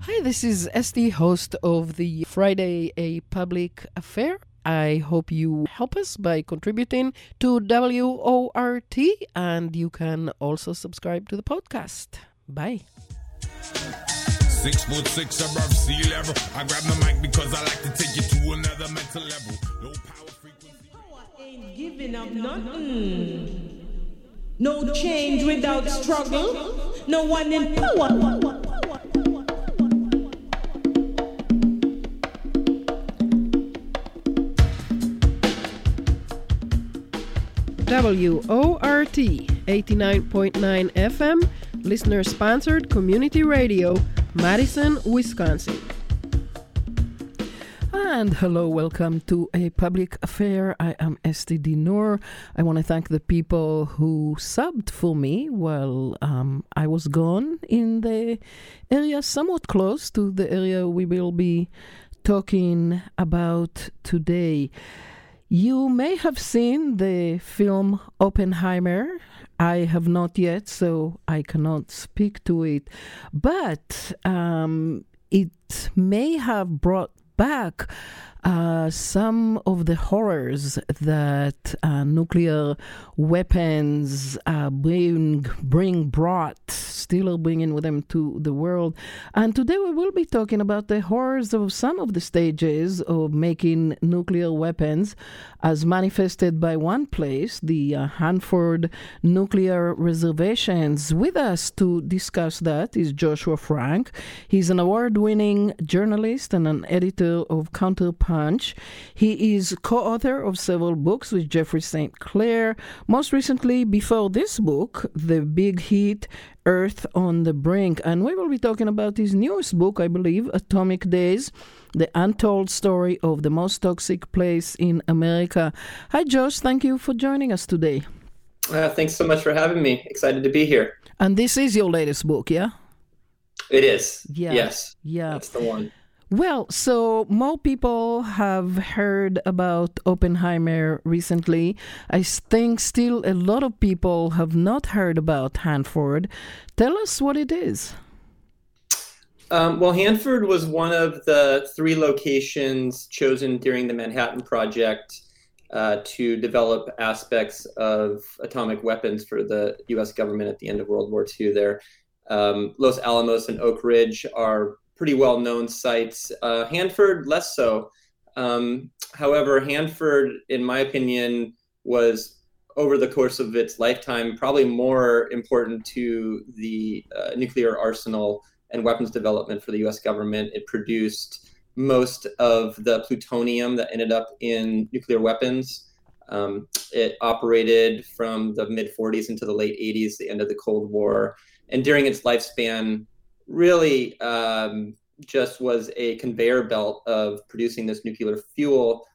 Hi, this is Esty, host of the Friday A Public Affair. I hope you help us by contributing to WORT, and you can also subscribe to the podcast. Bye. Six foot six above sea level. I grab the mic because I like to take you to another mental level. Low power frequency. Power ain't giving up nothing. No change without struggle. No one in power. WORT 89.9 FM, listener sponsored community radio, Madison, Wisconsin. And hello, welcome to a public affair. I am Esty Dinur. I want to thank the people who subbed for me while um, I was gone in the area somewhat close to the area we will be talking about today. You may have seen the film Oppenheimer. I have not yet, so I cannot speak to it. But um, it may have brought back uh, some of the horrors that uh, nuclear weapons uh, bring bring brought, still bringing with them to the world. And today we will be talking about the horrors of some of the stages of making nuclear weapons, as manifested by one place, the uh, Hanford Nuclear Reservations. With us to discuss that is Joshua Frank. He's an award-winning journalist and an editor of Counterpunch Punch. He is co author of several books with Jeffrey St. Clair. Most recently, before this book, The Big Heat Earth on the Brink. And we will be talking about his newest book, I believe, Atomic Days The Untold Story of the Most Toxic Place in America. Hi, Josh. Thank you for joining us today. Uh, thanks so much for having me. Excited to be here. And this is your latest book, yeah? It is. Yeah. Yes. Yeah. That's the one. Well, so more people have heard about Oppenheimer recently. I think still a lot of people have not heard about Hanford. Tell us what it is. Um, well, Hanford was one of the three locations chosen during the Manhattan Project uh, to develop aspects of atomic weapons for the U.S. government at the end of World War II. There, um, Los Alamos and Oak Ridge are pretty well known sites. Uh, Hanford, less so. Um, however, Hanford, in my opinion, was over the course of its lifetime probably more important to the uh, nuclear arsenal and weapons development for the US government. It produced most of the plutonium that ended up in nuclear weapons. Um, it operated from the mid 40s into the late 80s, the end of the Cold War. And during its lifespan, really um, just was a conveyor belt of producing this nuclear fuel.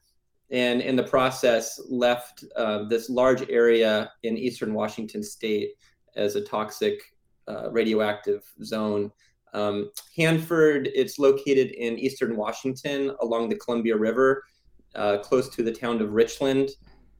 And in the process left uh, this large area in eastern washington state as a toxic uh, radioactive zone. Um, hanford it's located in eastern washington along the columbia river uh, close to the town of richland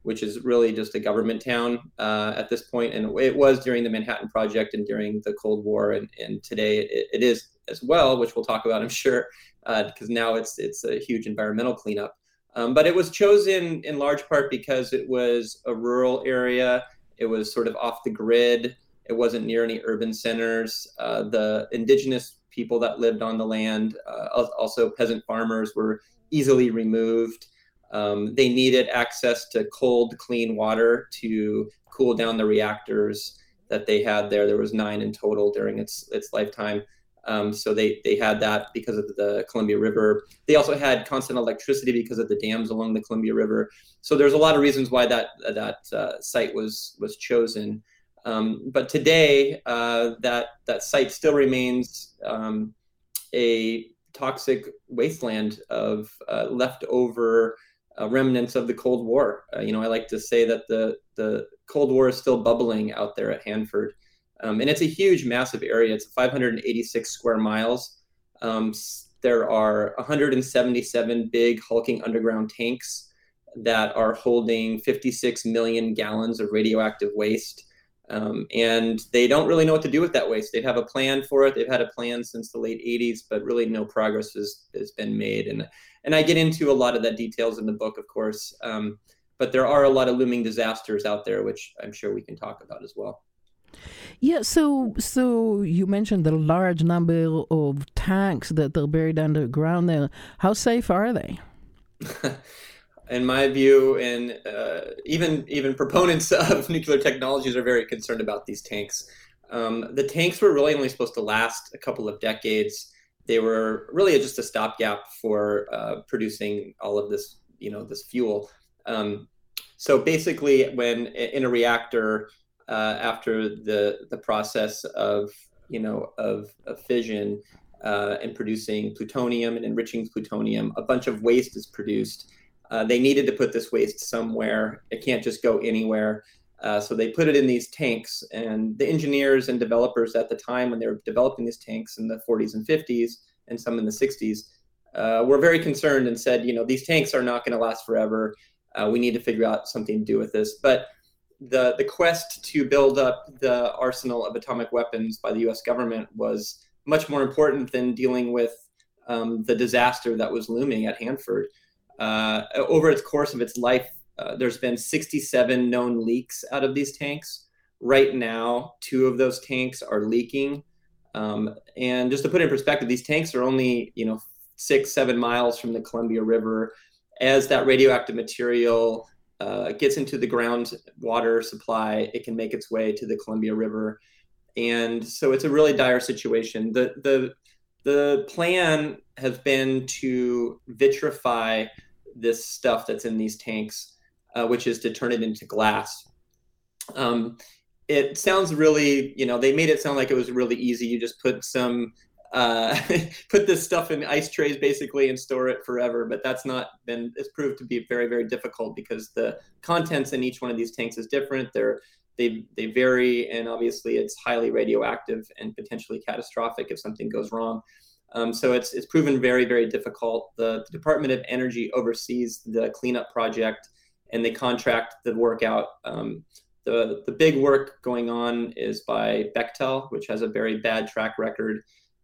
which is really just a government town uh, at this point, and it was during the Manhattan Project and during the Cold War, and, and today it, it is as well, which we'll talk about, I'm sure, because uh, now it's it's a huge environmental cleanup. Um, but it was chosen in large part because it was a rural area. It was sort of off the grid. It wasn't near any urban centers. Uh, the indigenous people that lived on the land, uh, also peasant farmers, were easily removed. Um, they needed access to cold, clean water to cool down the reactors that they had there. There was nine in total during its its lifetime. Um, so they they had that because of the Columbia River. They also had constant electricity because of the dams along the Columbia River. So there's a lot of reasons why that that uh, site was was chosen. Um, but today, uh, that that site still remains um, a toxic wasteland of uh, leftover uh, remnants of the Cold War. Uh, you know, I like to say that the the Cold War is still bubbling out there at Hanford, um, and it's a huge, massive area. It's 586 square miles. Um, there are 177 big hulking underground tanks that are holding 56 million gallons of radioactive waste. Um, and they don't really know what to do with that waste. They have a plan for it. They've had a plan since the late 80s, but really no progress has, has been made. And, and I get into a lot of that details in the book, of course. Um, but there are a lot of looming disasters out there, which I'm sure we can talk about as well. Yeah, so so you mentioned the large number of tanks that they're buried underground there. How safe are they? in my view, and uh, even even proponents of nuclear technologies are very concerned about these tanks. Um, the tanks were really only supposed to last a couple of decades. They were really just a stopgap for uh, producing all of this, you know, this fuel. Um, so basically, when in a reactor, uh, after the the process of you know of, of fission uh, and producing plutonium and enriching plutonium, a bunch of waste is produced uh, they needed to put this waste somewhere. It can't just go anywhere. Uh, so they put it in these tanks. And the engineers and developers at the time, when they were developing these tanks in the 40s and 50s, and some in the 60s, uh, were very concerned and said, you know, these tanks are not going to last forever. Uh, we need to figure out something to do with this. But the the quest to build up the arsenal of atomic weapons by the U.S. government was much more important than dealing with um, the disaster that was looming at Hanford. Uh, over its course of its life, uh, there's been 67 known leaks out of these tanks. Right now, two of those tanks are leaking. Um, and just to put in perspective, these tanks are only, you know, six, seven miles from the Columbia River. As that radioactive material uh, gets into the groundwater supply, it can make its way to the Columbia River. And so it's a really dire situation. The, the, the plan has been to vitrify this stuff that's in these tanks, uh, which is to turn it into glass. Um, it sounds really, you know, they made it sound like it was really easy. You just put some, uh, put this stuff in ice trays basically and store it forever. But that's not been, it's proved to be very, very difficult because the contents in each one of these tanks is different. They're, they, they vary, and obviously it's highly radioactive and potentially catastrophic if something goes wrong. Um, so it's, it's proven very, very difficult. The, the, Department of Energy oversees the cleanup project and they contract the work out. Um, the, the big work going on is by Bechtel, which has a very bad track record.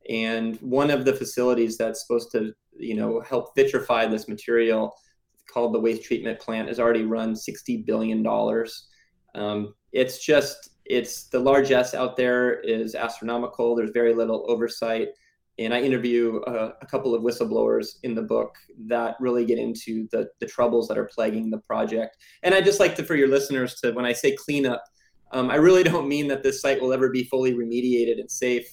And one of the facilities that's supposed to, you know, help vitrify this material called the waste treatment plant has already run $60 billion. Um, it's just, it's the largesse out there is astronomical. There's very little oversight and I interview a, a, couple of whistleblowers in the book that really get into the, the troubles that are plaguing the project. And I just like to, for your listeners, to when I say cleanup, um, I really don't mean that this site will ever be fully remediated and safe.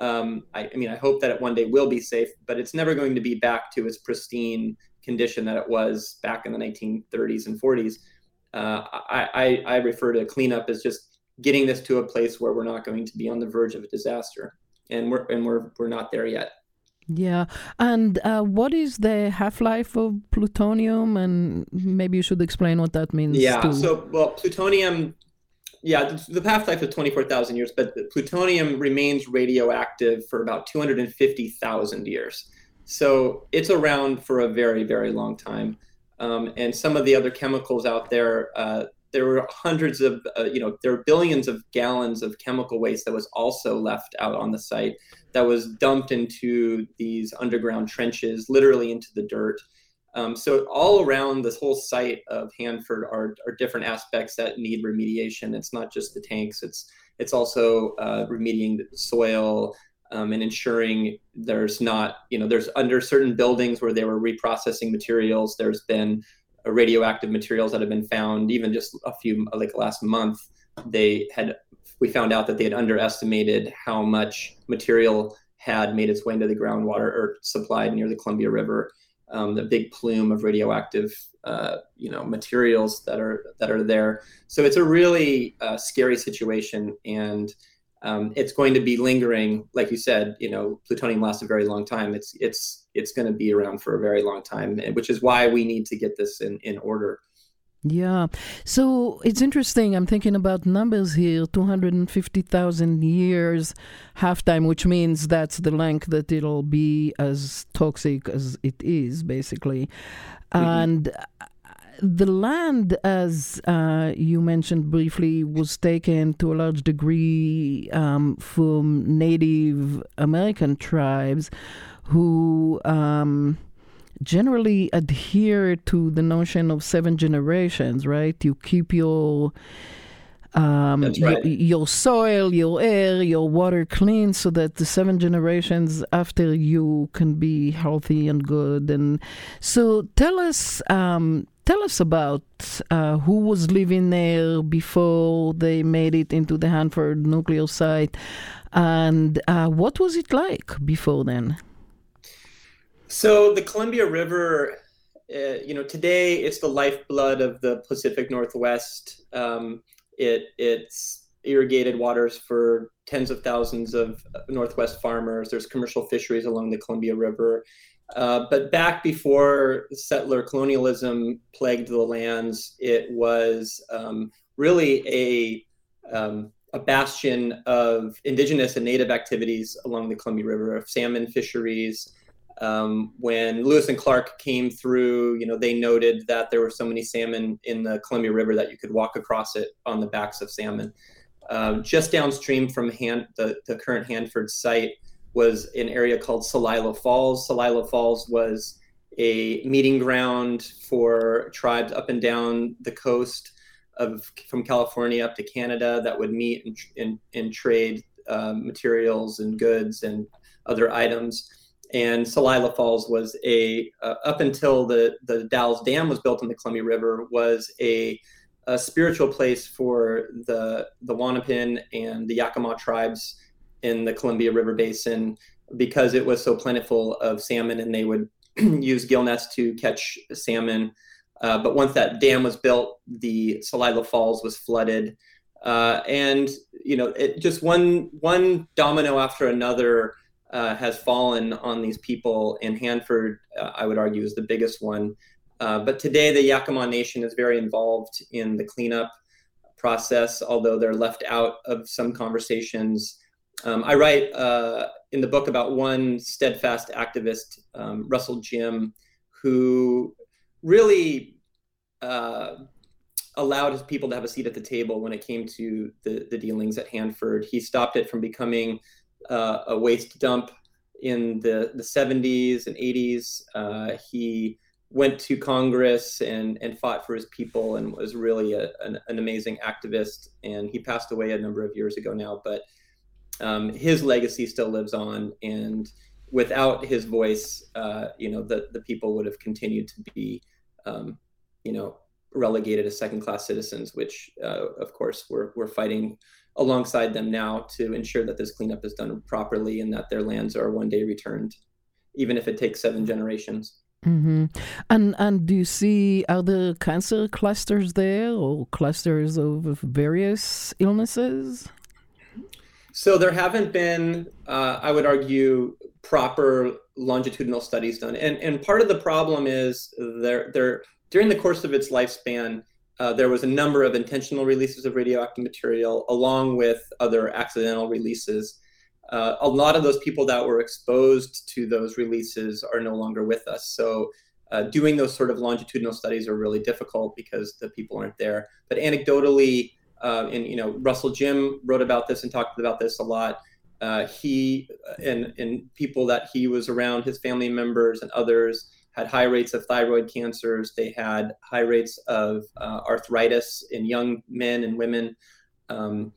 Um, I, I, mean, I hope that it one day will be safe, but it's never going to be back to its pristine condition that it was back in the 1930s and 40s. Uh, I, I, I refer to cleanup as just getting this to a place where we're not going to be on the verge of a disaster and we're and we're we're not there yet. Yeah, and uh, what is the half life of plutonium? And maybe you should explain what that means. Yeah. Too. So, well, plutonium. Yeah, the, the half life is twenty four thousand years, but plutonium remains radioactive for about two hundred and fifty thousand years. So it's around for a very very long time. Um, and some of the other chemicals out there, uh, there were hundreds of, uh, you know, there were billions of gallons of chemical waste that was also left out on the site that was dumped into these underground trenches, literally into the dirt. Um, so all around this whole site of Hanford are, are different aspects that need remediation. It's not just the tanks. It's it's also uh, remediating the soil um, and ensuring there's not you know there's under certain buildings where they were reprocessing materials. There's been radioactive materials that have been found, even just a few like last month, they had we found out that they had underestimated how much material had made its way into the groundwater or supplied near the Columbia River. Um, the big plume of radioactive, uh, you know, materials that are that are there. So it's a really uh, scary situation, and um, it's going to be lingering. Like you said, you know, plutonium lasts a very long time. It's it's it's going to be around for a very long time, which is why we need to get this in in order. Yeah. So it's interesting. I'm thinking about numbers here 250,000 years halftime, which means that's the length that it'll be as toxic as it is, basically. Mm-hmm. And the land, as uh, you mentioned briefly, was taken to a large degree um, from Native American tribes who um, generally adhere to the notion of seven generations, right? You keep your um, right. your, your, soil, your air, your water clean so that the seven generations after you can be healthy and good. And so tell us, um, tell us about uh, who was living there before they made it into the Hanford nuclear site and uh, what was it like before then? So the Columbia River, uh, you know, today it's the lifeblood of the Pacific Northwest. Um, it it's irrigated waters for tens of thousands of Northwest farmers. There's commercial fisheries along the Columbia River. Uh, but back before settler colonialism plagued the lands, it was um, really a um, a bastion of indigenous and native activities along the Columbia River, of salmon fisheries, um, when Lewis and Clark came through, you know, they noted that there were so many salmon in the Columbia River that you could walk across it on the backs of salmon. Um, just downstream from Han- the, the current Hanford site was an area called Celilo Falls. Celilo Falls was a meeting ground for tribes up and down the coast of from California up to Canada that would meet and, and, and trade uh, materials and goods and other items and Celilo Falls was a uh, up until the the Dalles Dam was built on the Columbia River was a, a spiritual place for the the Wanapum and the Yakama tribes in the Columbia River Basin because it was so plentiful of salmon and they would use gill nets to catch salmon. Uh, but once that dam was built, the Celilo Falls was flooded, uh, and you know it just one one domino after another uh, has fallen on these people, and Hanford, uh, I would argue, is the biggest one. Uh, but today, the Yakama Nation is very involved in the cleanup process, although they're left out of some conversations. Um, I write uh, in the book about one steadfast activist, um, Russell Jim, who really uh, allowed his people to have a seat at the table when it came to the, the dealings at Hanford. He stopped it from becoming uh, a waste dump in the, the 70s and 80s. Uh, he went to Congress and, and fought for his people and was really a, an, an, amazing activist. And he passed away a number of years ago now, but um, his legacy still lives on. And without his voice, uh, you know, the, the people would have continued to be, um, you know, relegated as second class citizens, which, uh, of course, we're, we're fighting alongside them now to ensure that this cleanup is done properly and that their lands are one day returned, even if it takes seven generations. Mm-hmm. And and do you see other cancer clusters there or clusters of various illnesses? So there haven't been, uh, I would argue, proper longitudinal studies done, and and part of the problem is there there during the course of its lifespan, uh, there was a number of intentional releases of radioactive material along with other accidental releases. Uh, a lot of those people that were exposed to those releases are no longer with us. So uh, doing those sort of longitudinal studies are really difficult because the people aren't there. But anecdotally, uh, and you know, Russell Jim wrote about this and talked about this a lot. Uh, he and and people that he was around, his family members and others, had high rates of thyroid cancers. They had high rates of uh, arthritis in young men and women. Um,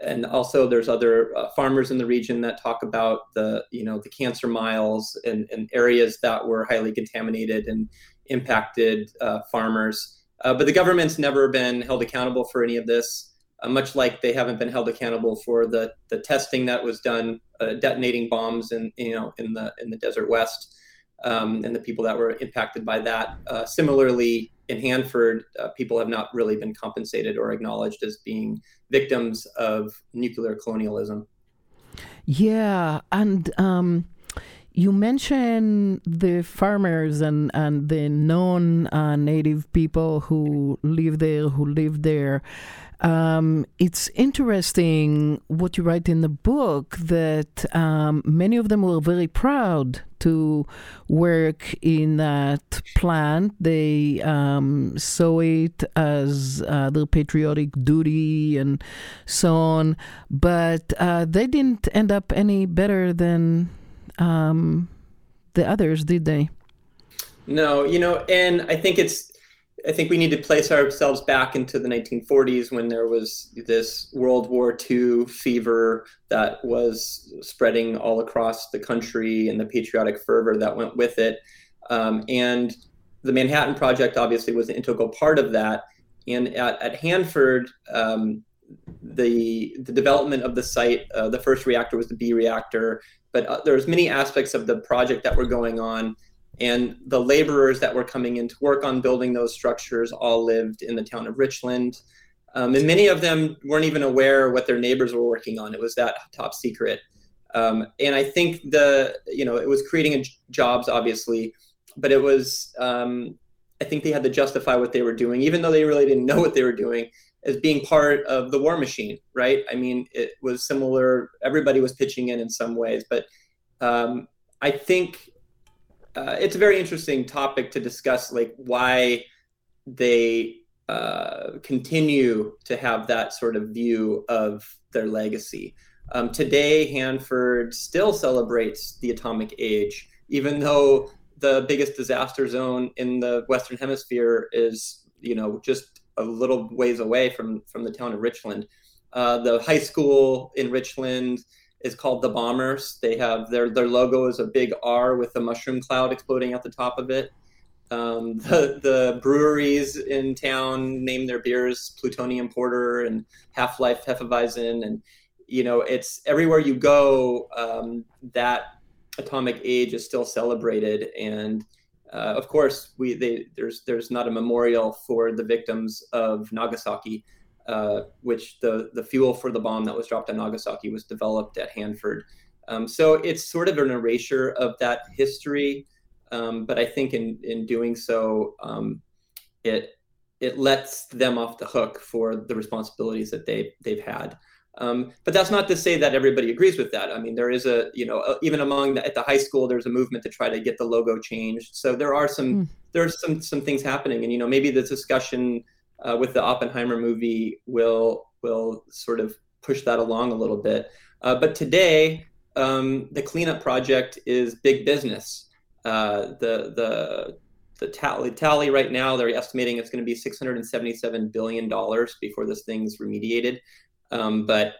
and also there's other uh, farmers in the region that talk about the, you know, the cancer miles and, and areas that were highly contaminated and impacted uh, farmers. Uh, but the government's never been held accountable for any of this. Uh, much like they haven't been held accountable for the, the testing that was done uh, detonating bombs in you know in the in the desert west um, and the people that were impacted by that. Uh, similarly, in Hanford, uh, people have not really been compensated or acknowledged as being victims of nuclear colonialism. Yeah, and um, you mentioned the farmers and, and the non uh, native people who live there, who live there. Um, it's interesting what you write in the book that um, many of them were very proud to work in that plant. They um, saw it as uh, their patriotic duty and so on, but uh, they didn't end up any better than um, the others, did they? No, you know, and I think it's I think we need to place ourselves back into the 1940s when there was this World War II fever that was spreading all across the country and the patriotic fervor that went with it. Um, and the Manhattan Project obviously was an integral part of that. And at, at Hanford, um, the the development of the site, uh, the first reactor was the B reactor, but uh, there's many aspects of the project that were going on and the laborers that were coming in to work on building those structures all lived in the town of Richland. Um, and many of them weren't even aware what their neighbors were working on. It was that top secret. Um, and I think the, you know, it was creating jobs, obviously, but it was, um, I think they had to justify what they were doing, even though they really didn't know what they were doing, as being part of the war machine, right? I mean, it was similar. Everybody was pitching in in some ways, but um, I think uh, it's a very interesting topic to discuss, like why they uh, continue to have that sort of view of their legacy. Um, today, Hanford still celebrates the atomic age, even though the biggest disaster zone in the Western Hemisphere is, you know, just a little ways away from from the town of Richland. Uh, the high school in Richland is called the Bombers. They have their their logo is a big R with a mushroom cloud exploding at the top of it. Um, the the breweries in town name their beers Plutonium Porter and Half Life Hefeweizen, and you know it's everywhere you go. Um, that atomic age is still celebrated, and uh, of course we they, there's there's not a memorial for the victims of Nagasaki uh, which the, the fuel for the bomb that was dropped on Nagasaki was developed at Hanford. Um, so it's sort of an erasure of that history, um, but I think in, in doing so, um, it it lets them off the hook for the responsibilities that they they've had. Um, but that's not to say that everybody agrees with that. I mean, there is a you know uh, even among the, at the high school, there's a movement to try to get the logo changed. So there are some mm. there are some some things happening, and you know maybe the discussion uh, with the Oppenheimer movie will will sort of push that along a little bit. Uh, but today, um, the cleanup project is big business. Uh, the the the tally, tally right now, they're estimating it's going to be 677 billion dollars before this thing's remediated. Um, but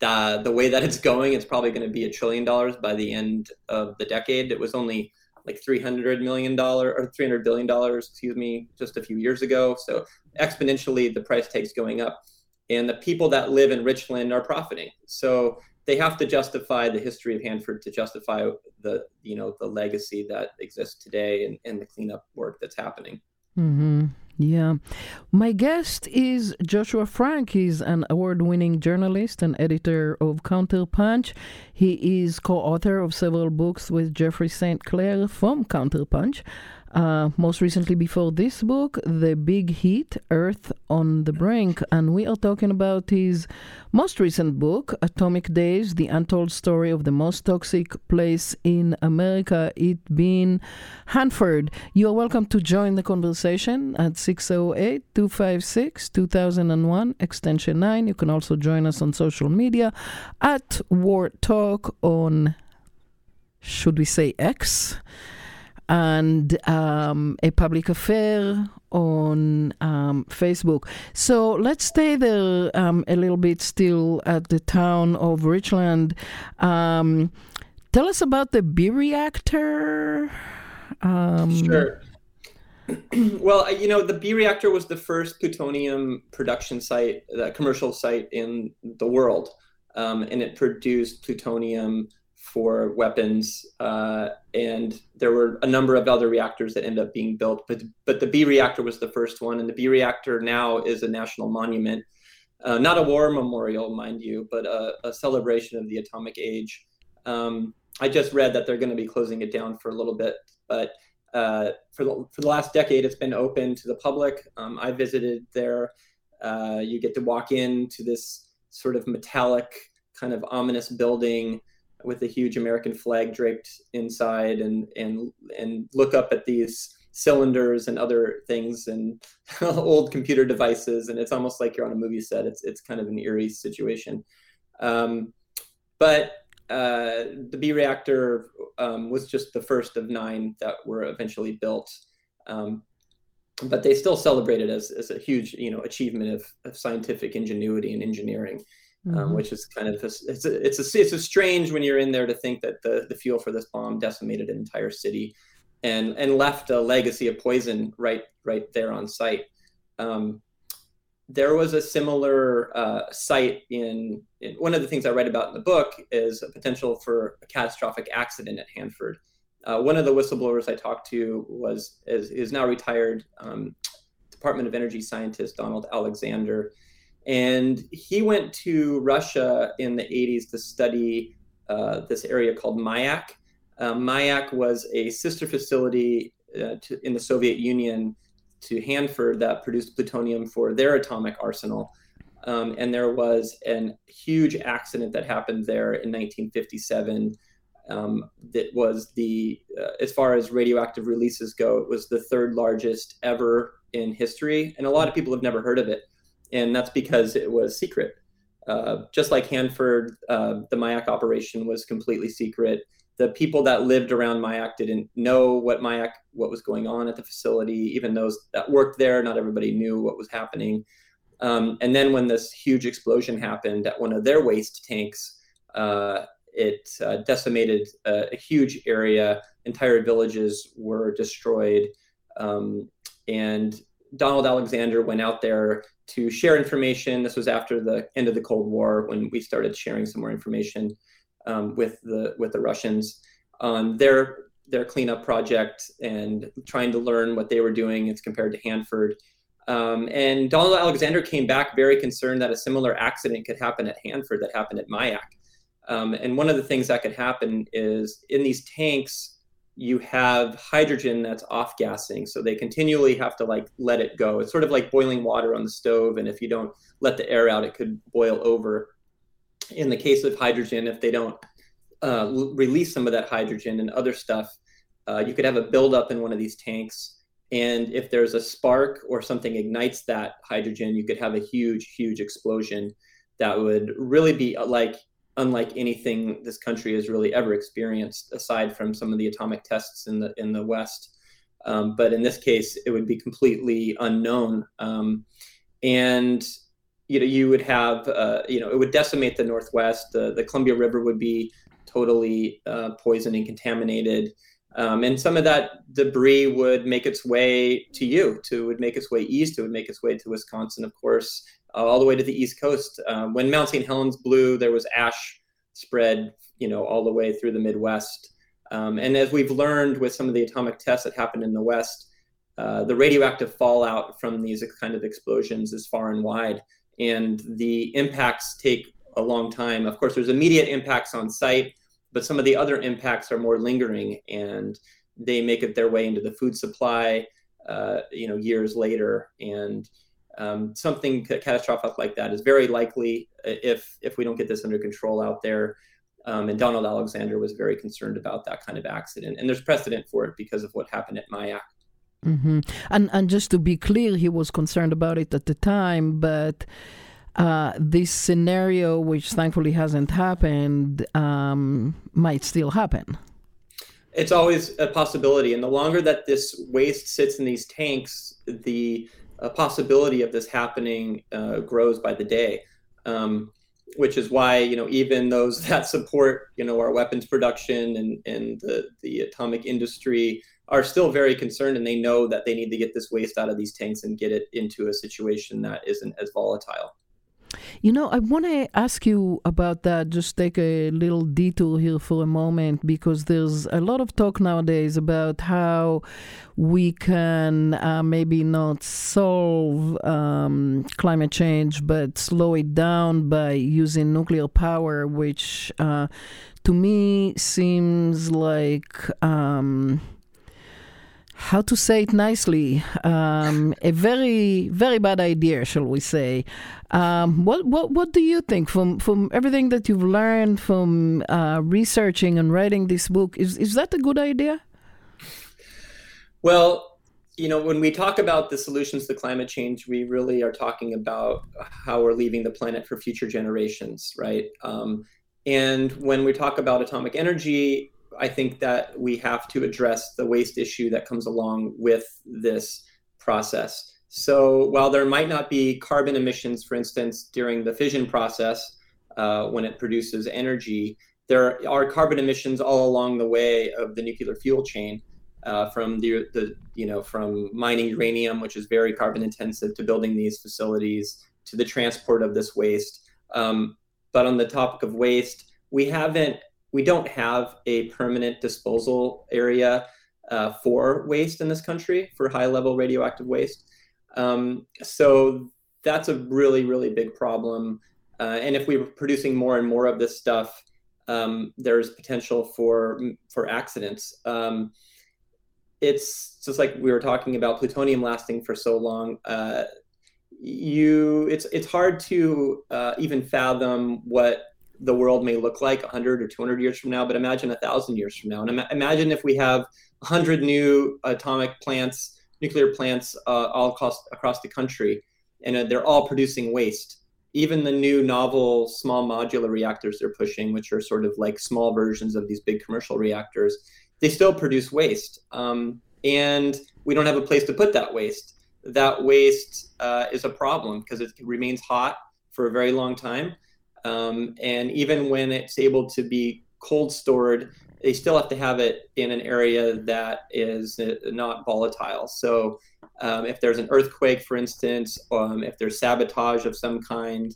the, the way that it's going, it's probably going to be a trillion dollars by the end of the decade. It was only like 300 million dollar or 300 billion dollars excuse me just a few years ago so exponentially the price tag's going up and the people that live in richland are profiting so they have to justify the history of hanford to justify the you know the legacy that exists today and, and the cleanup work that's happening mm-hmm. Yeah. My guest is Joshua Frank. He's an award winning journalist and editor of Counterpunch. He is co author of several books with Jeffrey St. Clair from Counterpunch. Uh, most recently, before this book, The Big Heat Earth on the Brink. And we are talking about his most recent book, Atomic Days The Untold Story of the Most Toxic Place in America, it being Hanford. You are welcome to join the conversation at 608 256 2001, extension 9. You can also join us on social media at War Talk on, should we say X? And um, a public affair on um, Facebook. So let's stay there um, a little bit still at the town of Richland. Um, tell us about the B reactor. Um, sure. well, you know, the B reactor was the first plutonium production site, the commercial site in the world, um, and it produced plutonium for weapons, uh, and there were a number of other reactors that ended up being built. But but the B reactor was the first one, and the B reactor now is a national monument, uh, not a war memorial, mind you, but a, a celebration of the atomic age. Um, I just read that they're going to be closing it down for a little bit, but uh, for the for the last decade, it's been open to the public. Um, I visited there. Uh, you get to walk into this sort of metallic, kind of ominous building with a huge American flag draped inside, and and and look up at these cylinders and other things and old computer devices, and it's almost like you're on a movie set. It's it's kind of an eerie situation. Um, but uh, the B reactor um, was just the first of nine that were eventually built. Um, but they still celebrate it as, as a huge, you know, achievement of, of scientific ingenuity and engineering, mm-hmm. um, which is kind of a, it's a, it's a it's a strange when you're in there to think that the the fuel for this bomb decimated an entire city, and and left a legacy of poison right right there on site. Um, there was a similar uh, site in, in, one of the things I write about in the book is a potential for a catastrophic accident at Hanford. Uh, one of the whistleblowers I talked to was is, is now retired um, Department of Energy scientist Donald Alexander, and he went to Russia in the 80s to study uh, this area called Mayak. Uh, Mayak was a sister facility uh, to, in the Soviet Union to Hanford that produced plutonium for their atomic arsenal. Um, and there was a huge accident that happened there in 1957 um, that was the, uh, as far as radioactive releases go, it was the third largest ever in history. And a lot of people have never heard of it. And that's because it was secret. Uh, just like Hanford, uh, the Mayak operation was completely secret the people that lived around Mayak didn't know what Mayak, what was going on at the facility. Even those that worked there, not everybody knew what was happening. Um, and then when this huge explosion happened at one of their waste tanks, uh, it uh, decimated a, a, huge area. Entire villages were destroyed. Um, and Donald Alexander went out there to share information. This was after the end of the Cold War when we started sharing some more information um, with the with the Russians on their their cleanup project and trying to learn what they were doing as compared to Hanford. Um, and Donald Alexander came back very concerned that a similar accident could happen at Hanford that happened at Mayak. Um, and one of the things that could happen is in these tanks, you have hydrogen that's off gassing. So they continually have to like let it go. It's sort of like boiling water on the stove. And if you don't let the air out, it could boil over in the case of hydrogen, if they don't uh, release some of that hydrogen and other stuff, uh, you could have a buildup in one of these tanks. And if there's a spark or something ignites that hydrogen, you could have a huge, huge explosion that would really be uh, like unlike anything this country has really ever experienced, aside from some of the atomic tests in the in the West. Um, but in this case, it would be completely unknown. Um, and you know you would have uh, you know it would decimate the northwest the, the columbia river would be totally uh, poisoned and contaminated um, and some of that debris would make its way to you to would make its way east it would make its way to wisconsin of course uh, all the way to the east coast um, when mount st helens blew there was ash spread you know all the way through the midwest um, and as we've learned with some of the atomic tests that happened in the west uh, the radioactive fallout from these kind of explosions is far and wide and the impacts take a long time. Of course, there's immediate impacts on site, but some of the other impacts are more lingering and they make it their way into the food supply, uh, you know, years later. And um, something catastrophic like that is very likely if if we don't get this under control out there. Um, and Donald Alexander was very concerned about that kind of accident, and there's precedent for it because of what happened at Mayak. Mm-hmm. And and just to be clear, he was concerned about it at the time, but uh, this scenario, which thankfully hasn't happened, um, might still happen. It's always a possibility, and the longer that this waste sits in these tanks, the uh, possibility of this happening uh, grows by the day. Um, which is why you know even those that support you know our weapons production and and the the atomic industry are still very concerned and they know that they need to get this waste out of these tanks and get it into a situation that isn't as volatile. You know, I want to ask you about that. Just take a little detour here for a moment because there's a lot of talk nowadays about how we can uh, maybe not solve um, climate change but slow it down by using nuclear power, which uh, to me seems like um, how to say it nicely um, a very very bad idea shall we say. Um, what, what what do you think from from everything that you've learned from uh, researching and writing this book? Is is that a good idea? Well you know when we talk about the solutions to climate change we really are talking about how we're leaving the planet for future generations right? Um, and when we talk about atomic energy I think that we have to address the waste issue that comes along with this process. So while there might not be carbon emissions, for instance, during the fission process uh, when it produces energy, there are carbon emissions all along the way of the nuclear fuel chain. Uh, from the, the you know from mining uranium, which is very carbon intensive, to building these facilities, to the transport of this waste. Um, but on the topic of waste, we haven't we don't have a permanent disposal area uh, for waste in this country for high level radioactive waste. Um, so that's a really, really big problem. Uh, and if we were producing more and more of this stuff, um, there's potential for for accidents. Um, it's just like we were talking about plutonium lasting for so long. Uh, you, it's it's hard to uh, even fathom what the world may look like 100 or 200 years from now, but imagine thousand years from now. And Im- imagine if we have 100 new atomic plants, nuclear plants, uh, all across, across the country, and uh, they're all producing waste. Even the new novel small modular reactors they're pushing, which are sort of like small versions of these big commercial reactors, they still produce waste. Um, and we don't have a place to put that waste. That waste uh, is a problem because it remains hot for a very long time um, and even when it's able to be cold stored, they still have to have it in an area that is not volatile. So, um, if there's an earthquake, for instance, um, if there's sabotage of some kind,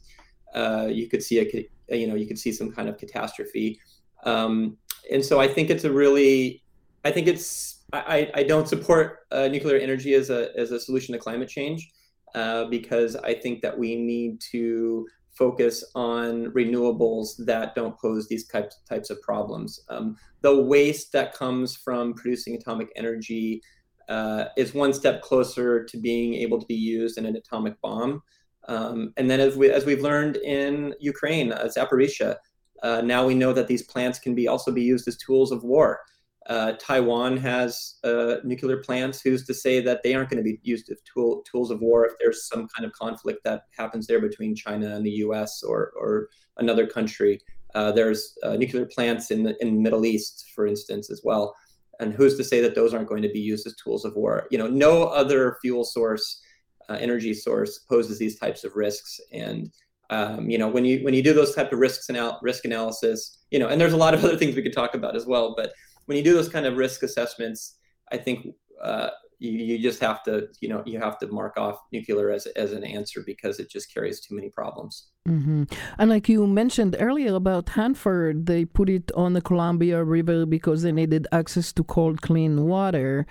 uh, you could see a you know you could see some kind of catastrophe. Um, and so, I think it's a really, I think it's I, I don't support uh, nuclear energy as a as a solution to climate change uh, because I think that we need to focus on renewables that don't pose these types types of problems. Um, the waste that comes from producing atomic energy uh, is one step closer to being able to be used in an atomic bomb. Um, and then, as we as we've learned in Ukraine, uh, Zaporizhia, uh, now we know that these plants can be also be used as tools of war. Uh, Taiwan has uh, nuclear plants. Who's to say that they aren't going to be used as tool, tools of war if there's some kind of conflict that happens there between China and the U.S. or or another country? Uh, there's uh, nuclear plants in the in Middle East, for instance, as well. And who's to say that those aren't going to be used as tools of war? You know, no other fuel source, uh, energy source poses these types of risks. And um, you know, when you when you do those type of risks and risk analysis, you know, and there's a lot of other things we could talk about as well, but when you do those kind of risk assessments, I think uh, you, you just have to, you know, you have to mark off nuclear as, as an answer because it just carries too many problems. Mm-hmm. And like you mentioned earlier about Hanford, they put it on the Columbia River because they needed access to cold, clean water.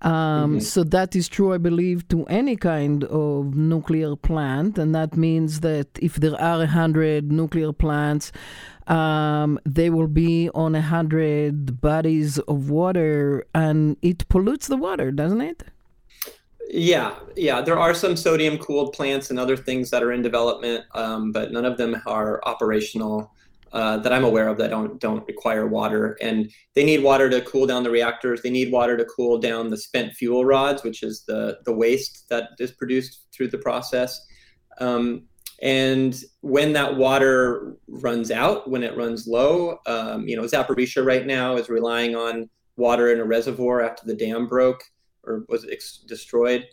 Um, mm-hmm. So that is true, I believe, to any kind of nuclear plant. And that means that if there are 100 nuclear plants, um, they will be on a hundred bodies of water, and it pollutes the water, doesn't it? Yeah, yeah. There are some sodium cooled plants and other things that are in development, um, but none of them are operational. Uh, that I'm aware of that don't don't require water, and they need water to cool down the reactors. They need water to cool down the spent fuel rods, which is the the waste that is produced through the process. Um, and when that water runs out, when it runs low, um, you know, Zaporizhia right now is relying on water in a reservoir after the dam broke or was ex- destroyed.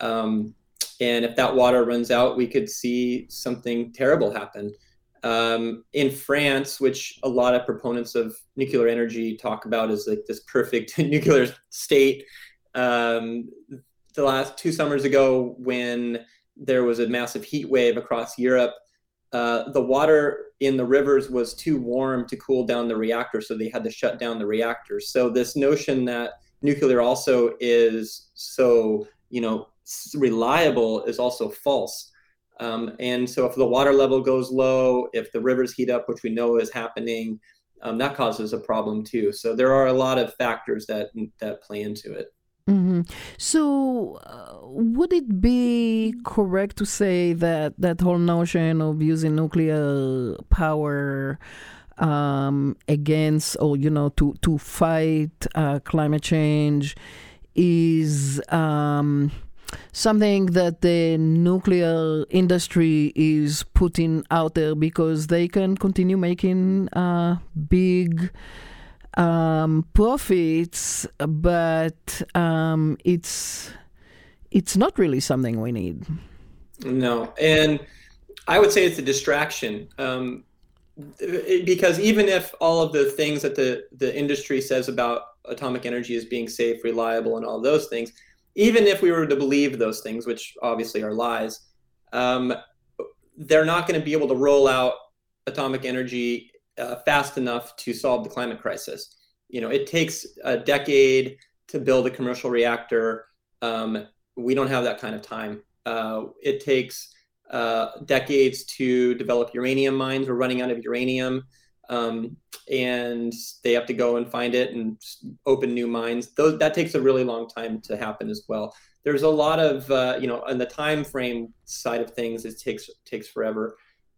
Um, and if that water runs out, we could see something terrible happen. Um, in France, which a lot of proponents of nuclear energy talk about as like this perfect nuclear state, um, the last two summers ago, when there was a massive heat wave across Europe. Uh, the water in the rivers was too warm to cool down the reactor, so they had to shut down the reactors. So this notion that nuclear also is so you know reliable is also false. Um, and so if the water level goes low, if the rivers heat up, which we know is happening, um, that causes a problem too. So there are a lot of factors that that play into it. Mm-hmm. So, uh, would it be correct to say that that whole notion of using nuclear power um, against, or you know, to to fight uh, climate change is um, something that the nuclear industry is putting out there because they can continue making uh, big um, profits, but um, it's it's not really something we need. No, and I would say it's a distraction. Um, because even if all of the things that the, the industry says about atomic energy as being safe, reliable, and all those things, even if we were to believe those things, which obviously are lies, um, they're not going to be able to roll out atomic energy uh, fast enough to solve the climate crisis. You know, it takes a decade to build a commercial reactor. Um, we don't have that kind of time. Uh, it takes uh, decades to develop uranium mines. We're running out of uranium, um, and they have to go and find it and open new mines. Those, that takes a really long time to happen as well. There's a lot of uh, you know on the time frame side of things, it takes takes forever.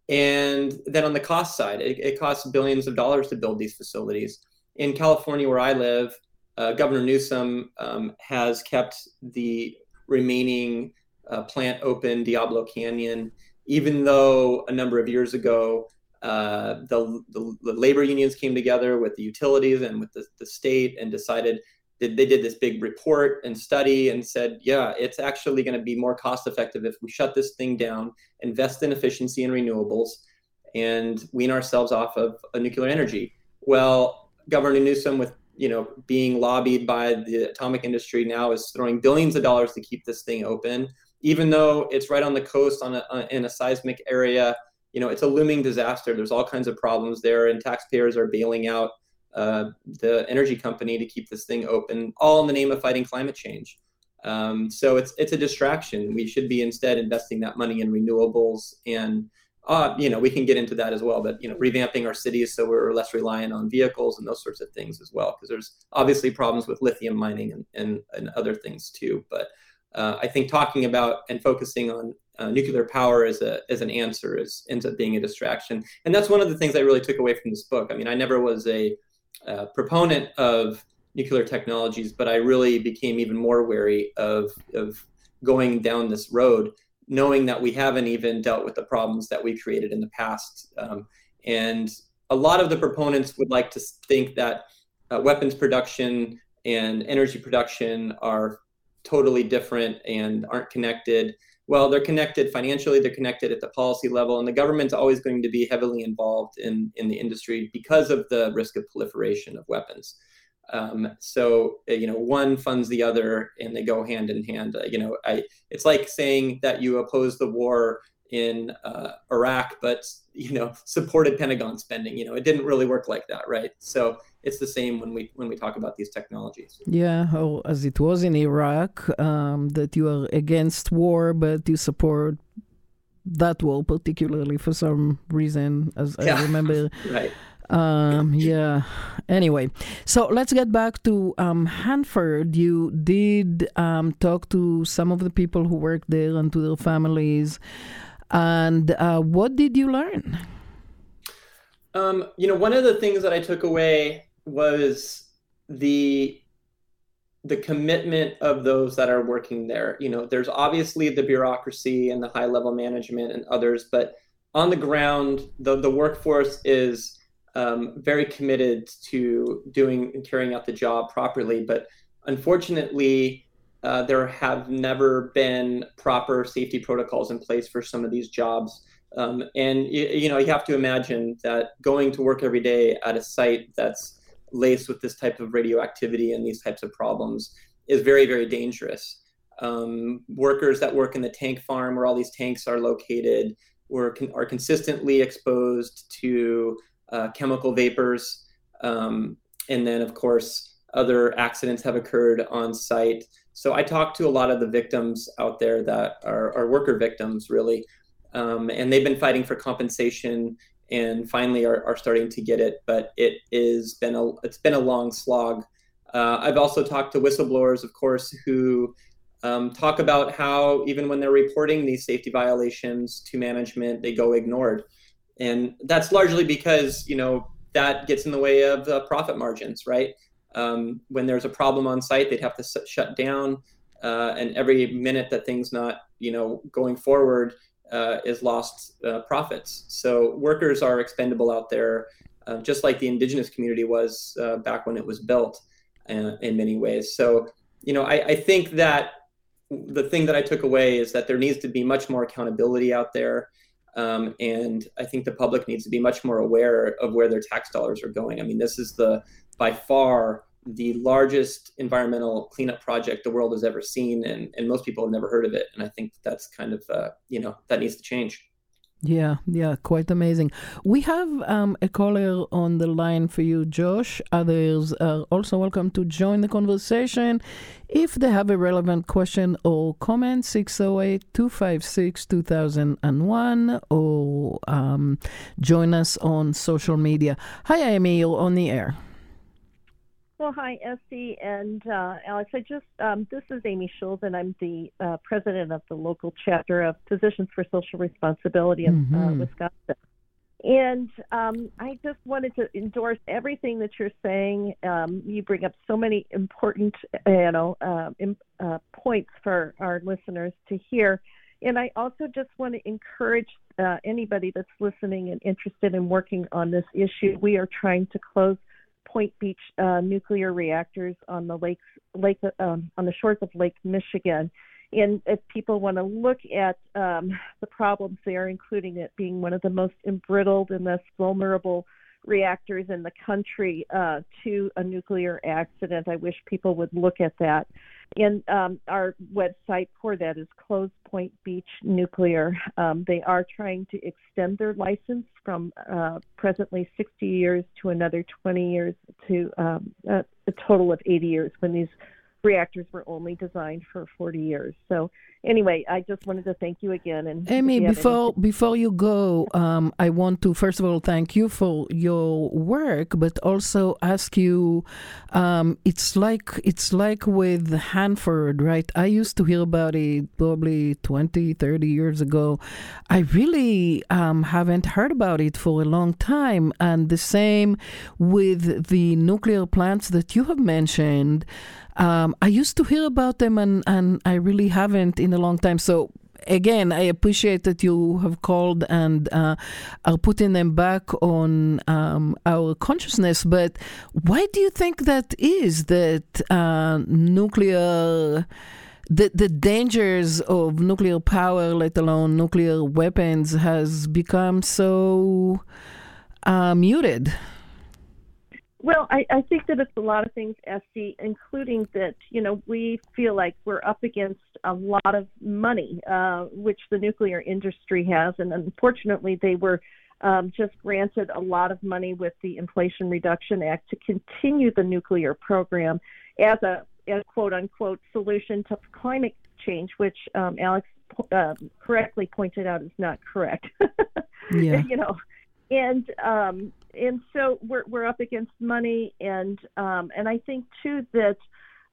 And then on the cost side, it, it costs billions of dollars to build these facilities. In California, where I live, uh, Governor Newsom um, has kept the remaining uh, plant open, Diablo Canyon, even though a number of years ago uh, the, the, the, labor unions came together with the utilities and with the, the state and decided that they did this big report and study and said, yeah, it's actually going to be more cost effective if we shut this thing down, invest in efficiency and renewables, and wean ourselves off of uh, nuclear energy. Well, Governor Newsom, with you know being lobbied by the atomic industry now, is throwing billions of dollars to keep this thing open, even though it's right on the coast on a, uh, in a seismic area. You know, it's a looming disaster. There's all kinds of problems there, and taxpayers are bailing out uh, the energy company to keep this thing open, all in the name of fighting climate change. Um, so it's it's a distraction. We should be instead investing that money in renewables, and uh, you know we can get into that as well. But you know, revamping our cities so we're less reliant on vehicles and those sorts of things as well, because there's obviously problems with lithium mining and and, and other things too. But uh, I think talking about and focusing on uh, nuclear power as a as an answer is ends up being a distraction, and that's one of the things I really took away from this book. I mean, I never was a proponent of nuclear technologies, but I really became even more wary of, of going down this road, knowing that we haven't even dealt with the problems that we created in the past. Um, and a lot of the proponents would like to think that uh, weapons production and energy production are totally different and aren't connected well, they're connected financially, they're connected at the policy level, and the government's always going to be heavily involved in, in the industry because of the risk of proliferation of weapons. Um, so uh, you know, one funds the other, and they go hand in hand. Uh, you know, I, it's like saying that you oppose the war in uh, Iraq, but you know, supported Pentagon spending. You know, it didn't really work like that, right? So it's the same when we when we talk about these technologies. Yeah, or as it was in Iraq, um, that you are against war, but you support that war particularly for some reason, as yeah. I remember. right. Um, yeah. Anyway, so let's get back to um, Hanford. You did um, talk to some of the people who work there and to their families. And uh, what did you learn? Um, you know, one of the things that I took away was the the commitment of those that are working there. You know, there's obviously the bureaucracy and the high level management and others, but on the ground, the, the workforce is um, very committed to doing and carrying out the job properly. But unfortunately, uh, there have never been proper safety protocols in place for some of these jobs. Um, and you, you know, you have to imagine that going to work every day at a site that's laced with this type of radioactivity and these types of problems is very, very dangerous. Um, workers that work in the tank farm where all these tanks are located were, are consistently exposed to uh, chemical vapors. Um, and then, of course, other accidents have occurred on site. So I talked to a lot of the victims out there that are, are worker victims, really. Um, and they've been fighting for compensation and finally are, are starting to get it. But it is been a it's been a long slog. Uh, I've also talked to whistleblowers, of course, who um, talk about how even when they're reporting these safety violations to management, they go ignored, and that's largely because you know that gets in the way of the profit margins, right? Um, when there's a problem on site, they'd have to shut down, uh, and every minute that things not you know going forward uh, is lost uh, profits. So workers are expendable out there, uh, just like the indigenous community was uh, back when it was built, in many ways. So you know, I, I think that the thing that I took away is that there needs to be much more accountability out there. Um, and I think the public needs to be much more aware of where their tax dollars are going. I mean, this is the by far the largest environmental cleanup project the world has ever seen, and, and most people have never heard of it. And I think that's kind of uh, you know that needs to change. Yeah, yeah, quite amazing. We have um, a caller on the line for you, Josh. Others are also welcome to join the conversation. If they have a relevant question or comment, 608 256 2001 or um, join us on social media. Hi, Amy, you're on the air. Well, hi, Esty and uh, Alex. I just um, this is Amy Schulz, and I'm the uh, president of the local chapter of Physicians for Social Responsibility in uh, mm-hmm. uh, Wisconsin. And um, I just wanted to endorse everything that you're saying. Um, you bring up so many important, you know, uh, uh, points for our listeners to hear. And I also just want to encourage anybody that's listening and interested in working on this issue. We are trying to close Point Beach uh, nuclear reactors on the lakes, lake um, on the shores of Lake Michigan. And if people want to look at um, the problems there, including it being one of the most embrittled and most vulnerable reactors in the country uh, to a nuclear accident, I wish people would look at that. And um, our website for that is Close Point Beach Nuclear. Um, they are trying to extend their license from uh, presently 60 years to another 20 years to um, a, a total of 80 years when these reactors were only designed for 40 years. So anyway, I just wanted to thank you again. And Amy, before before you go, um, I want to first of all thank you for your work, but also ask you. Um, it's like it's like with Hanford, right? I used to hear about it probably 20, 30 years ago. I really um, haven't heard about it for a long time, and the same with the nuclear plants that you have mentioned. Um, I used to hear about them, and, and I really haven't in a long time. So again, I appreciate that you have called and uh, are putting them back on um, our consciousness. But why do you think that is that uh, nuclear? The, the dangers of nuclear power, let alone nuclear weapons, has become so uh, muted. Well, I, I think that it's a lot of things, Esty, including that, you know, we feel like we're up against a lot of money, uh, which the nuclear industry has. And unfortunately, they were um, just granted a lot of money with the Inflation Reduction Act to continue the nuclear program as a, a quote unquote solution to climate change, which um, Alex uh, correctly pointed out is not correct. yeah. you know, and um, and so we're we're up against money, and um, and I think too that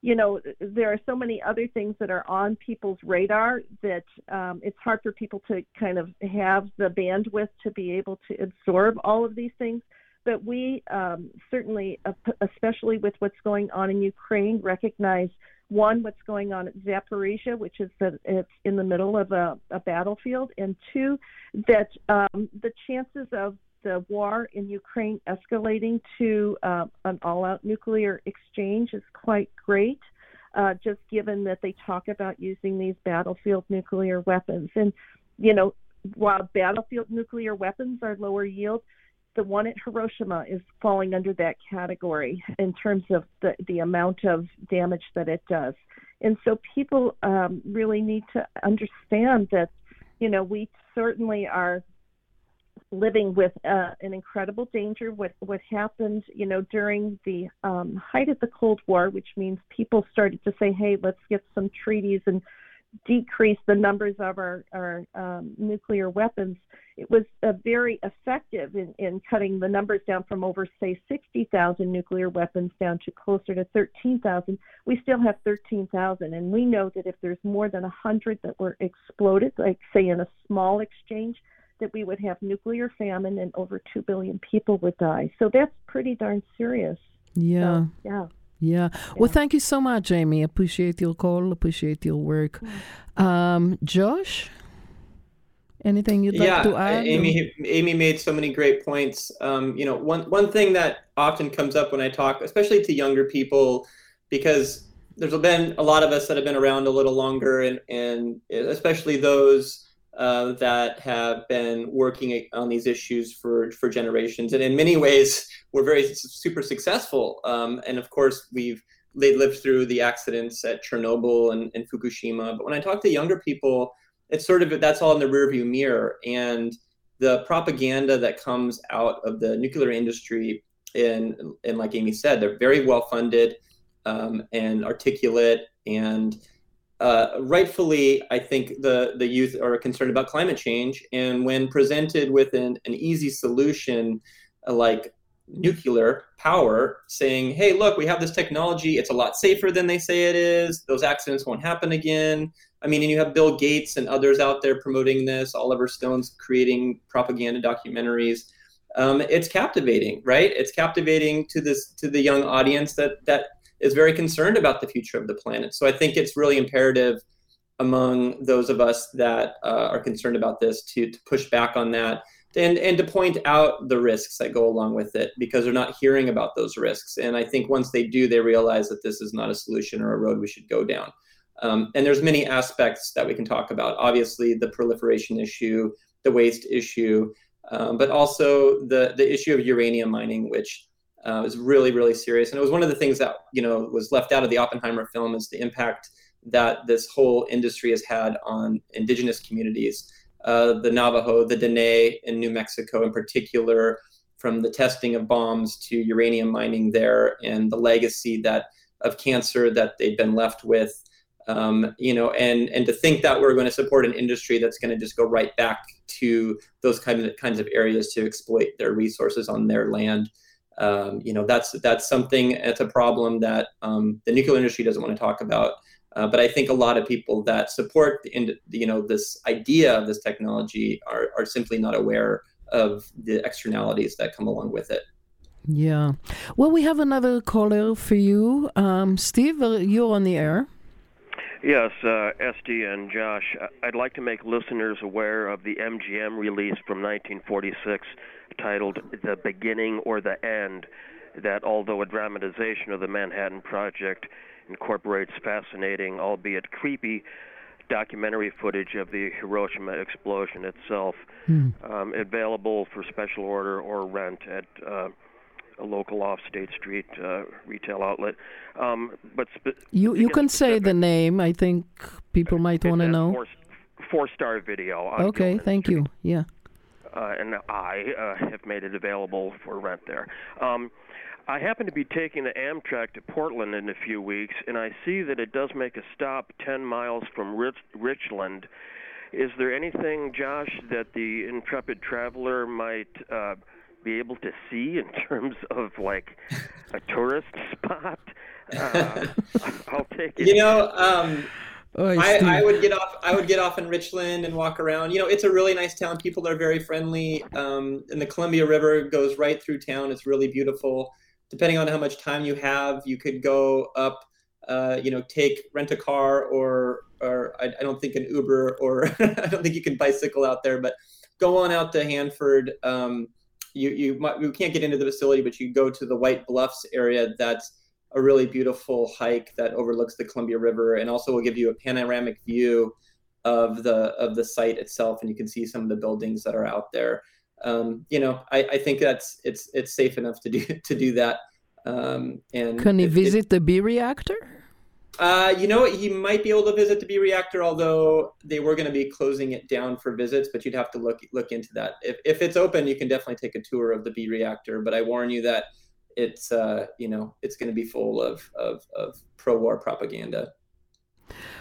you know there are so many other things that are on people's radar that um, it's hard for people to kind of have the bandwidth to be able to absorb all of these things. But we um, certainly, especially with what's going on in Ukraine, recognize one, what's going on at Zaporizhia, which is that it's in the middle of a, a battlefield, and two, that um, the chances of the war in Ukraine escalating to uh, an all out nuclear exchange is quite great, uh, just given that they talk about using these battlefield nuclear weapons. And, you know, while battlefield nuclear weapons are lower yield, the one at Hiroshima is falling under that category in terms of the, the amount of damage that it does. And so people um, really need to understand that, you know, we certainly are living with uh, an incredible danger. What what happened, you know, during the um, height of the Cold War, which means people started to say, "Hey, let's get some treaties and decrease the numbers of our, our um, nuclear weapons, it was uh, very effective in, in cutting the numbers down from over, say, 60,000 nuclear weapons down to closer to 13,000. We still have 13,000, and we know that if there's more than 100 that were exploded, like, say, in a small exchange, that we would have nuclear famine and over 2 billion people would die. So that's pretty darn serious. Yeah. So, yeah. Yeah. Well, thank you so much, Amy. Appreciate your call. Appreciate your work. Um, Josh, anything you'd yeah, like to add? Amy, Amy made so many great points. Um, you know, one one thing that often comes up when I talk, especially to younger people, because there's been a lot of us that have been around a little longer, and and especially those uh, that have been working on these issues for, for generations. And in many ways, we're very super successful. Um, and of course, we've they lived through the accidents at Chernobyl and, and Fukushima. But when I talk to younger people, it's sort of that's all in the rearview mirror. And the propaganda that comes out of the nuclear industry, and, and like Amy said, they're very well funded um, and articulate and uh, rightfully, I think the, the youth are concerned about climate change. And when presented with an, an easy solution uh, like nuclear power, saying, hey, look, we have this technology, it's a lot safer than they say it is, those accidents won't happen again. I mean, and you have Bill Gates and others out there promoting this, Oliver Stone's creating propaganda documentaries. Um, it's captivating, right? It's captivating to this to the young audience that that is very concerned about the future of the planet. So I think it's really imperative among those of us that uh, are concerned about this to, to push back on that and, and to point out the risks that go along with it because they're not hearing about those risks. And I think once they do, they realize that this is not a solution or a road we should go down. Um, and there's many aspects that we can talk about. Obviously, the proliferation issue, the waste issue, um, but also the the issue of uranium mining, which uh, was really really serious. And it was one of the things that you know was left out of the oppenheimer film is the impact that this whole industry has had on indigenous communities. Uh, the navajo the dene in new mexico in particular from the testing of bombs to uranium mining there and the legacy that of cancer that they've been left with. Um, you know, and and to think that we're going to support an industry that's going to just go right back to those kind of kinds of areas to exploit their resources on their land um, you know that's that's something it's a problem that um, the nuclear industry doesn't want to talk about uh, but I think a lot of people that support the, you know this idea of this technology are, are simply not aware of the externalities that come along with it. Yeah. Well, we have another caller for you. Um, Steve, uh, you're on the air. Yes, uh, Esty and Josh, I'd like to make listeners aware of the MGM release from 1946 titled The Beginning or the End, that although a dramatization of the Manhattan Project incorporates fascinating, albeit creepy, documentary footage of the Hiroshima explosion itself, hmm. um, available for special order or rent at uh, a local off State Street uh, retail outlet. Um, but spe- you you can say the name. I think people might want to know. Four, four star video. okay, thank Street. you. Yeah and I uh, have made it available for rent there. Um, I happen to be taking the Amtrak to Portland in a few weeks, and I see that it does make a stop 10 miles from Rich- Richland. Is there anything, Josh, that the intrepid traveler might uh, be able to see in terms of like a tourist spot? Uh, I'll take it. You know, um, Oh, I, I, would get off. I would get off in Richland and walk around. You know, it's a really nice town. People are very friendly. Um, and the Columbia River goes right through town. It's really beautiful. Depending on how much time you have, you could go up. Uh, you know, take rent a car or or I, I don't think an Uber or I don't think you can bicycle out there. But go on out to Hanford. Um, you you might, you can't get into the facility, but you go to the White Bluffs area. That's a really beautiful hike that overlooks the Columbia River and also will give you a panoramic view of the of the site itself, and you can see some of the buildings that are out there. Um, you know, I, I think that's it's it's safe enough to do to do that. Um, and can he it, visit it, the B reactor? Uh, you know, he might be able to visit the B reactor, although they were going to be closing it down for visits. But you'd have to look look into that. If if it's open, you can definitely take a tour of the B reactor. But I warn you that it's uh, you know it's going to be full of of, of pro-war propaganda.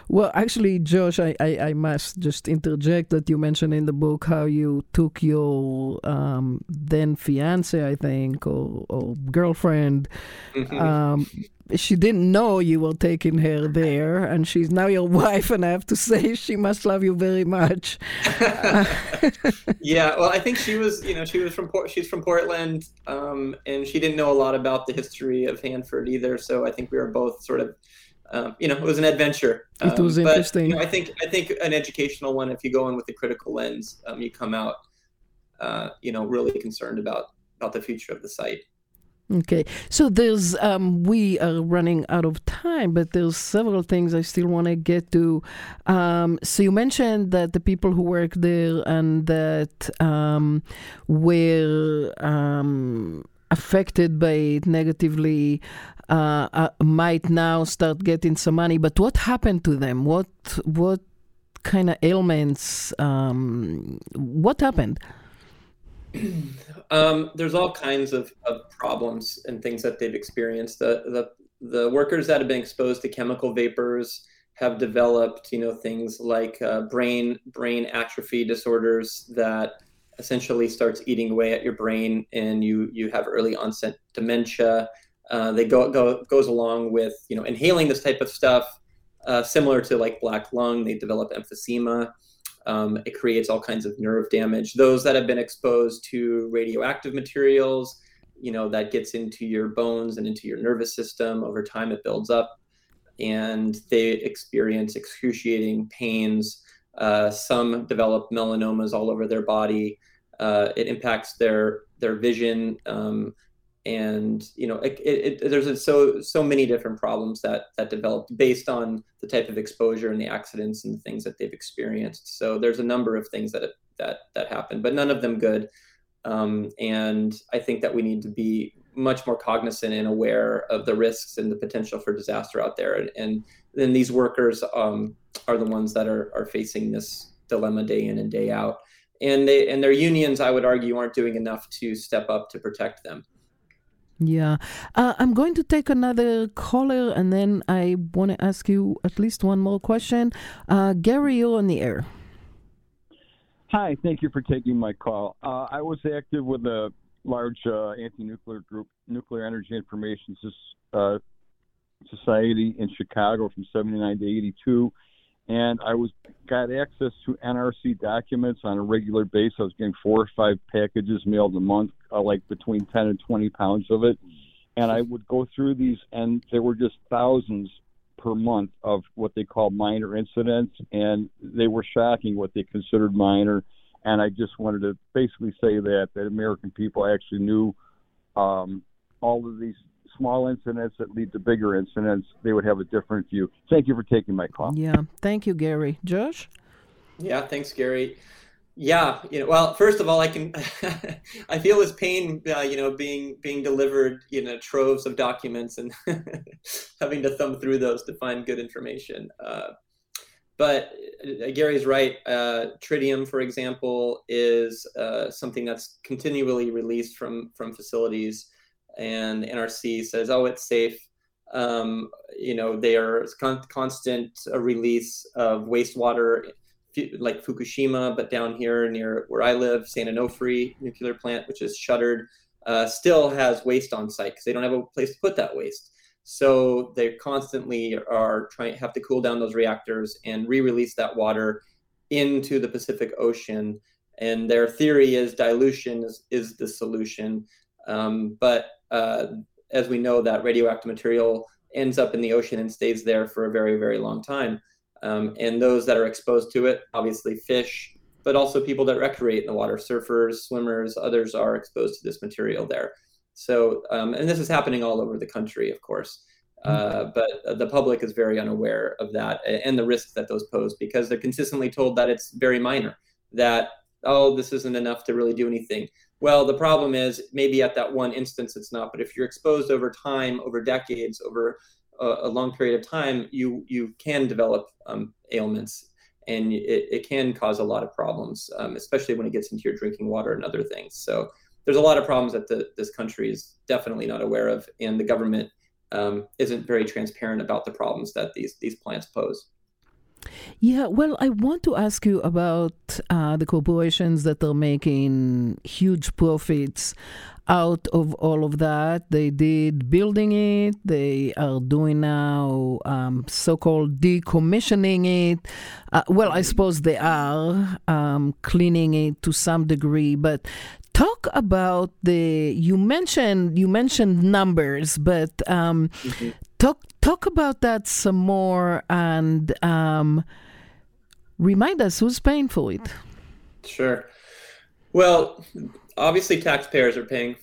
Well, actually, Josh, I, I, I, must just interject that you mentioned in the book how you took your um, then fiance, I think, or, or girlfriend. Mm-hmm. Um, she didn't know you were taking her there, and she's now your wife. And I have to say, she must love you very much. yeah, well, I think she was, you know, she was from Port, she's from Portland, um, and she didn't know a lot about the history of Hanford either. So I think we were both sort of um, you know, it was an adventure. Um, it was interesting. But, you know, I think I think an educational one. If you go in with a critical lens, um, you come out, uh, you know, really concerned about about the future of the site. Okay, so there's um, we are running out of time, but there's several things I still want to get to. Um, so you mentioned that the people who work there and that um, were um, affected by it negatively uh, uh, might now start getting some money. But what happened to them? What what kind of ailments? Um, what happened? Um, there's all kinds of, of problems and things that they've experienced. The, the the workers that have been exposed to chemical vapors have developed, you know, things like uh, brain brain atrophy disorders that essentially starts eating away at your brain, and you you have early onset dementia. Uh, they go, go goes along with you know inhaling this type of stuff, uh, similar to like black lung. They develop emphysema. Um, it creates all kinds of nerve damage. Those that have been exposed to radioactive materials, you know, that gets into your bones and into your nervous system. Over time, it builds up, and they experience excruciating pains. Uh, some develop melanomas all over their body. Uh, it impacts their their vision. Um, and you know it, it, there's so so many different problems that that developed based on the type of exposure and the accidents and the things that they've experienced. So there's a number of things that that that happen but none of them good. Um, and i think that we need to be much more cognizant and aware of the risks and the potential for disaster out there. And, and then these workers um, are the ones that are, are facing this dilemma day in and day out. And they and their unions i would argue aren't doing enough to step up to protect them yeah. Uh, I'm going to take another caller and then I want to ask you at least one more question. Uh, Gary, you're on the air. Hi, thank you for taking my call. Uh, I was active with a large uh, anti nuclear group, Nuclear Energy Information uh, Society in Chicago from 79 to 82 and I was got access to NRC documents on a regular basis. I was getting four or five packages mailed a month, uh, like between ten and twenty pounds of it, and I would go through these, and there were just thousands per month of what they call minor incidents, and they were shocking what they considered minor. And I just wanted to basically say that that American people actually knew um, all of these small incidents that lead to bigger incidents, they would have a different view. Thank you for taking my call. Yeah, thank you, Gary. Josh? Yeah, thanks, Gary. Yeah, you know, well, first of all, I can, I feel his pain, uh, you know, being being delivered, you know, troves of documents and having to thumb through those to find good information. Uh, but uh, Gary's right. Uh, tritium, for example, is uh, something that's continually released from from facilities and NRC says, oh, it's safe. Um, you know, they are con- constant uh, release of wastewater, like Fukushima, but down here near where I live, San Onofre nuclear plant, which is shuttered, uh, still has waste on site because they don't have a place to put that waste. So they constantly are trying have to cool down those reactors and re-release that water into the Pacific Ocean. And their theory is dilution is, is the solution. Um, but uh, as we know, that radioactive material ends up in the ocean and stays there for a very, very long time. Um, and those that are exposed to it, obviously fish, but also people that recreate in the water, surfers, swimmers, others are exposed to this material there. So, um, and this is happening all over the country, of course. Uh, but the public is very unaware of that and the risks that those pose because they're consistently told that it's very minor, that, oh, this isn't enough to really do anything. Well, the problem is maybe at that one instance it's not, but if you're exposed over time, over decades, over a, a long period of time, you you can develop um, ailments, and it, it can cause a lot of problems, um, especially when it gets into your drinking water and other things. So there's a lot of problems that the, this country is definitely not aware of, and the government um, isn't very transparent about the problems that these these plants pose. Yeah, well, I want to ask you about uh, the corporations that are making huge profits out of all of that. They did building it, they are doing now um, so called decommissioning it. Uh, well, I suppose they are um, cleaning it to some degree, but talk about the you mentioned you mentioned numbers but um, mm-hmm. talk talk about that some more and um, remind us who's paying for it sure well obviously taxpayers are paying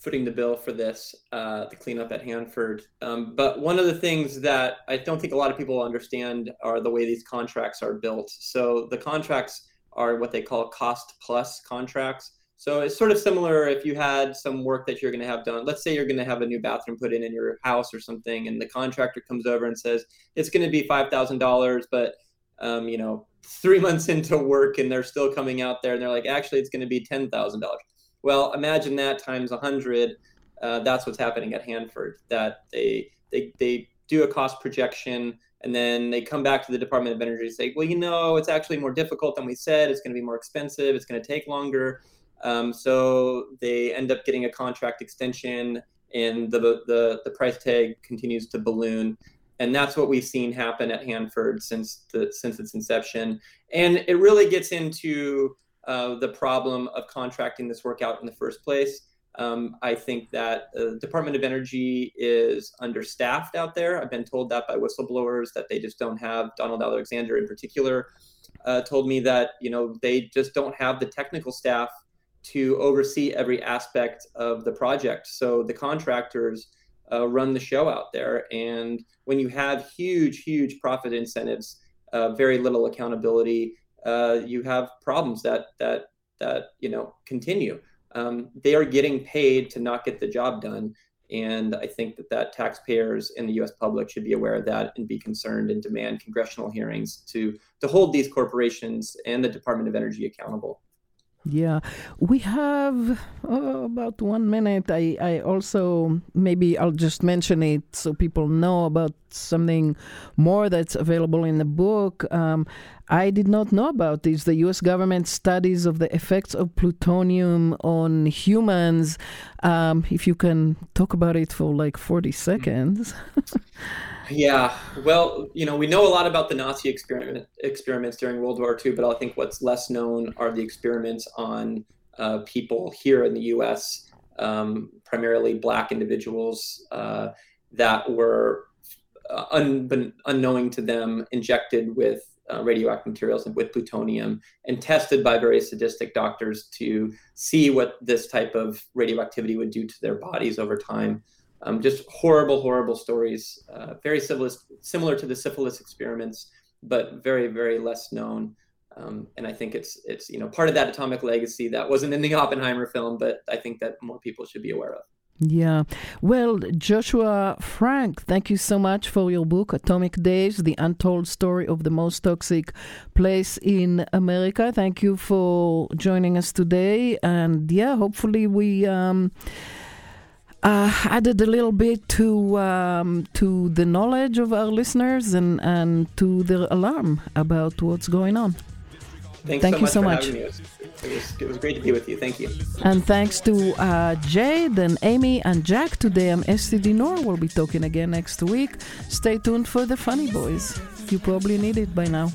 footing the bill for this uh, the cleanup at hanford um, but one of the things that i don't think a lot of people understand are the way these contracts are built so the contracts are what they call cost plus contracts so it's sort of similar if you had some work that you're going to have done. Let's say you're going to have a new bathroom put in in your house or something, and the contractor comes over and says it's going to be five thousand dollars, but um, you know, three months into work and they're still coming out there and they're like, actually, it's going to be ten thousand dollars. Well, imagine that times a hundred. Uh, that's what's happening at Hanford. That they they they do a cost projection and then they come back to the Department of Energy and say, well, you know, it's actually more difficult than we said. It's going to be more expensive. It's going to take longer. Um, so they end up getting a contract extension, and the, the the price tag continues to balloon. And that's what we've seen happen at Hanford since the since its inception. And it really gets into uh, the problem of contracting this work out in the first place. Um, I think that the Department of Energy is understaffed out there. I've been told that by whistleblowers that they just don't have. Donald Alexander, in particular, uh, told me that you know they just don't have the technical staff to oversee every aspect of the project. So the contractors uh, run the show out there. And when you have huge, huge profit incentives, uh, very little accountability, uh, you have problems that that that you know continue. Um, they are getting paid to not get the job done, and I think that that taxpayers and the U.S. public should be aware of that and be concerned and demand congressional hearings to to hold these corporations and the Department of Energy accountable. Yeah, we have oh, about one minute. I, I also, maybe I'll just mention it so people know about something more that's available in the book. Um, I did not know about this. The US government studies of the effects of plutonium on humans. Um, if you can talk about it for like 40 seconds. Yeah, well, you know, we know a lot about the Nazi experiment experiments during World War II, but I think what's less known are the experiments on uh, people here in the U.S., um, primarily Black individuals uh, that were uh, un- unknowing to them injected with uh, radioactive materials and with plutonium and tested by very sadistic doctors to see what this type of radioactivity would do to their bodies over time. Um, just horrible, horrible stories. Uh, very syphilis, similar to the syphilis experiments, but very, very less known. Um, and I think it's it's you know part of that atomic legacy that wasn't in the Oppenheimer film, but I think that more people should be aware of. Yeah. Well, Joshua Frank, thank you so much for your book, Atomic Days The Untold Story of the Most Toxic Place in America. Thank you for joining us today. And yeah, hopefully we. Um, uh, added a little bit to um, to the knowledge of our listeners and, and to their alarm about what's going on. Thanks Thank so you so much. It was, it was, great to be with you. Thank you. And thanks to uh, Jade and Amy and Jack. Today I'm Esty Dinur. We'll be talking again next week. Stay tuned for the Funny Boys. You probably need it by now.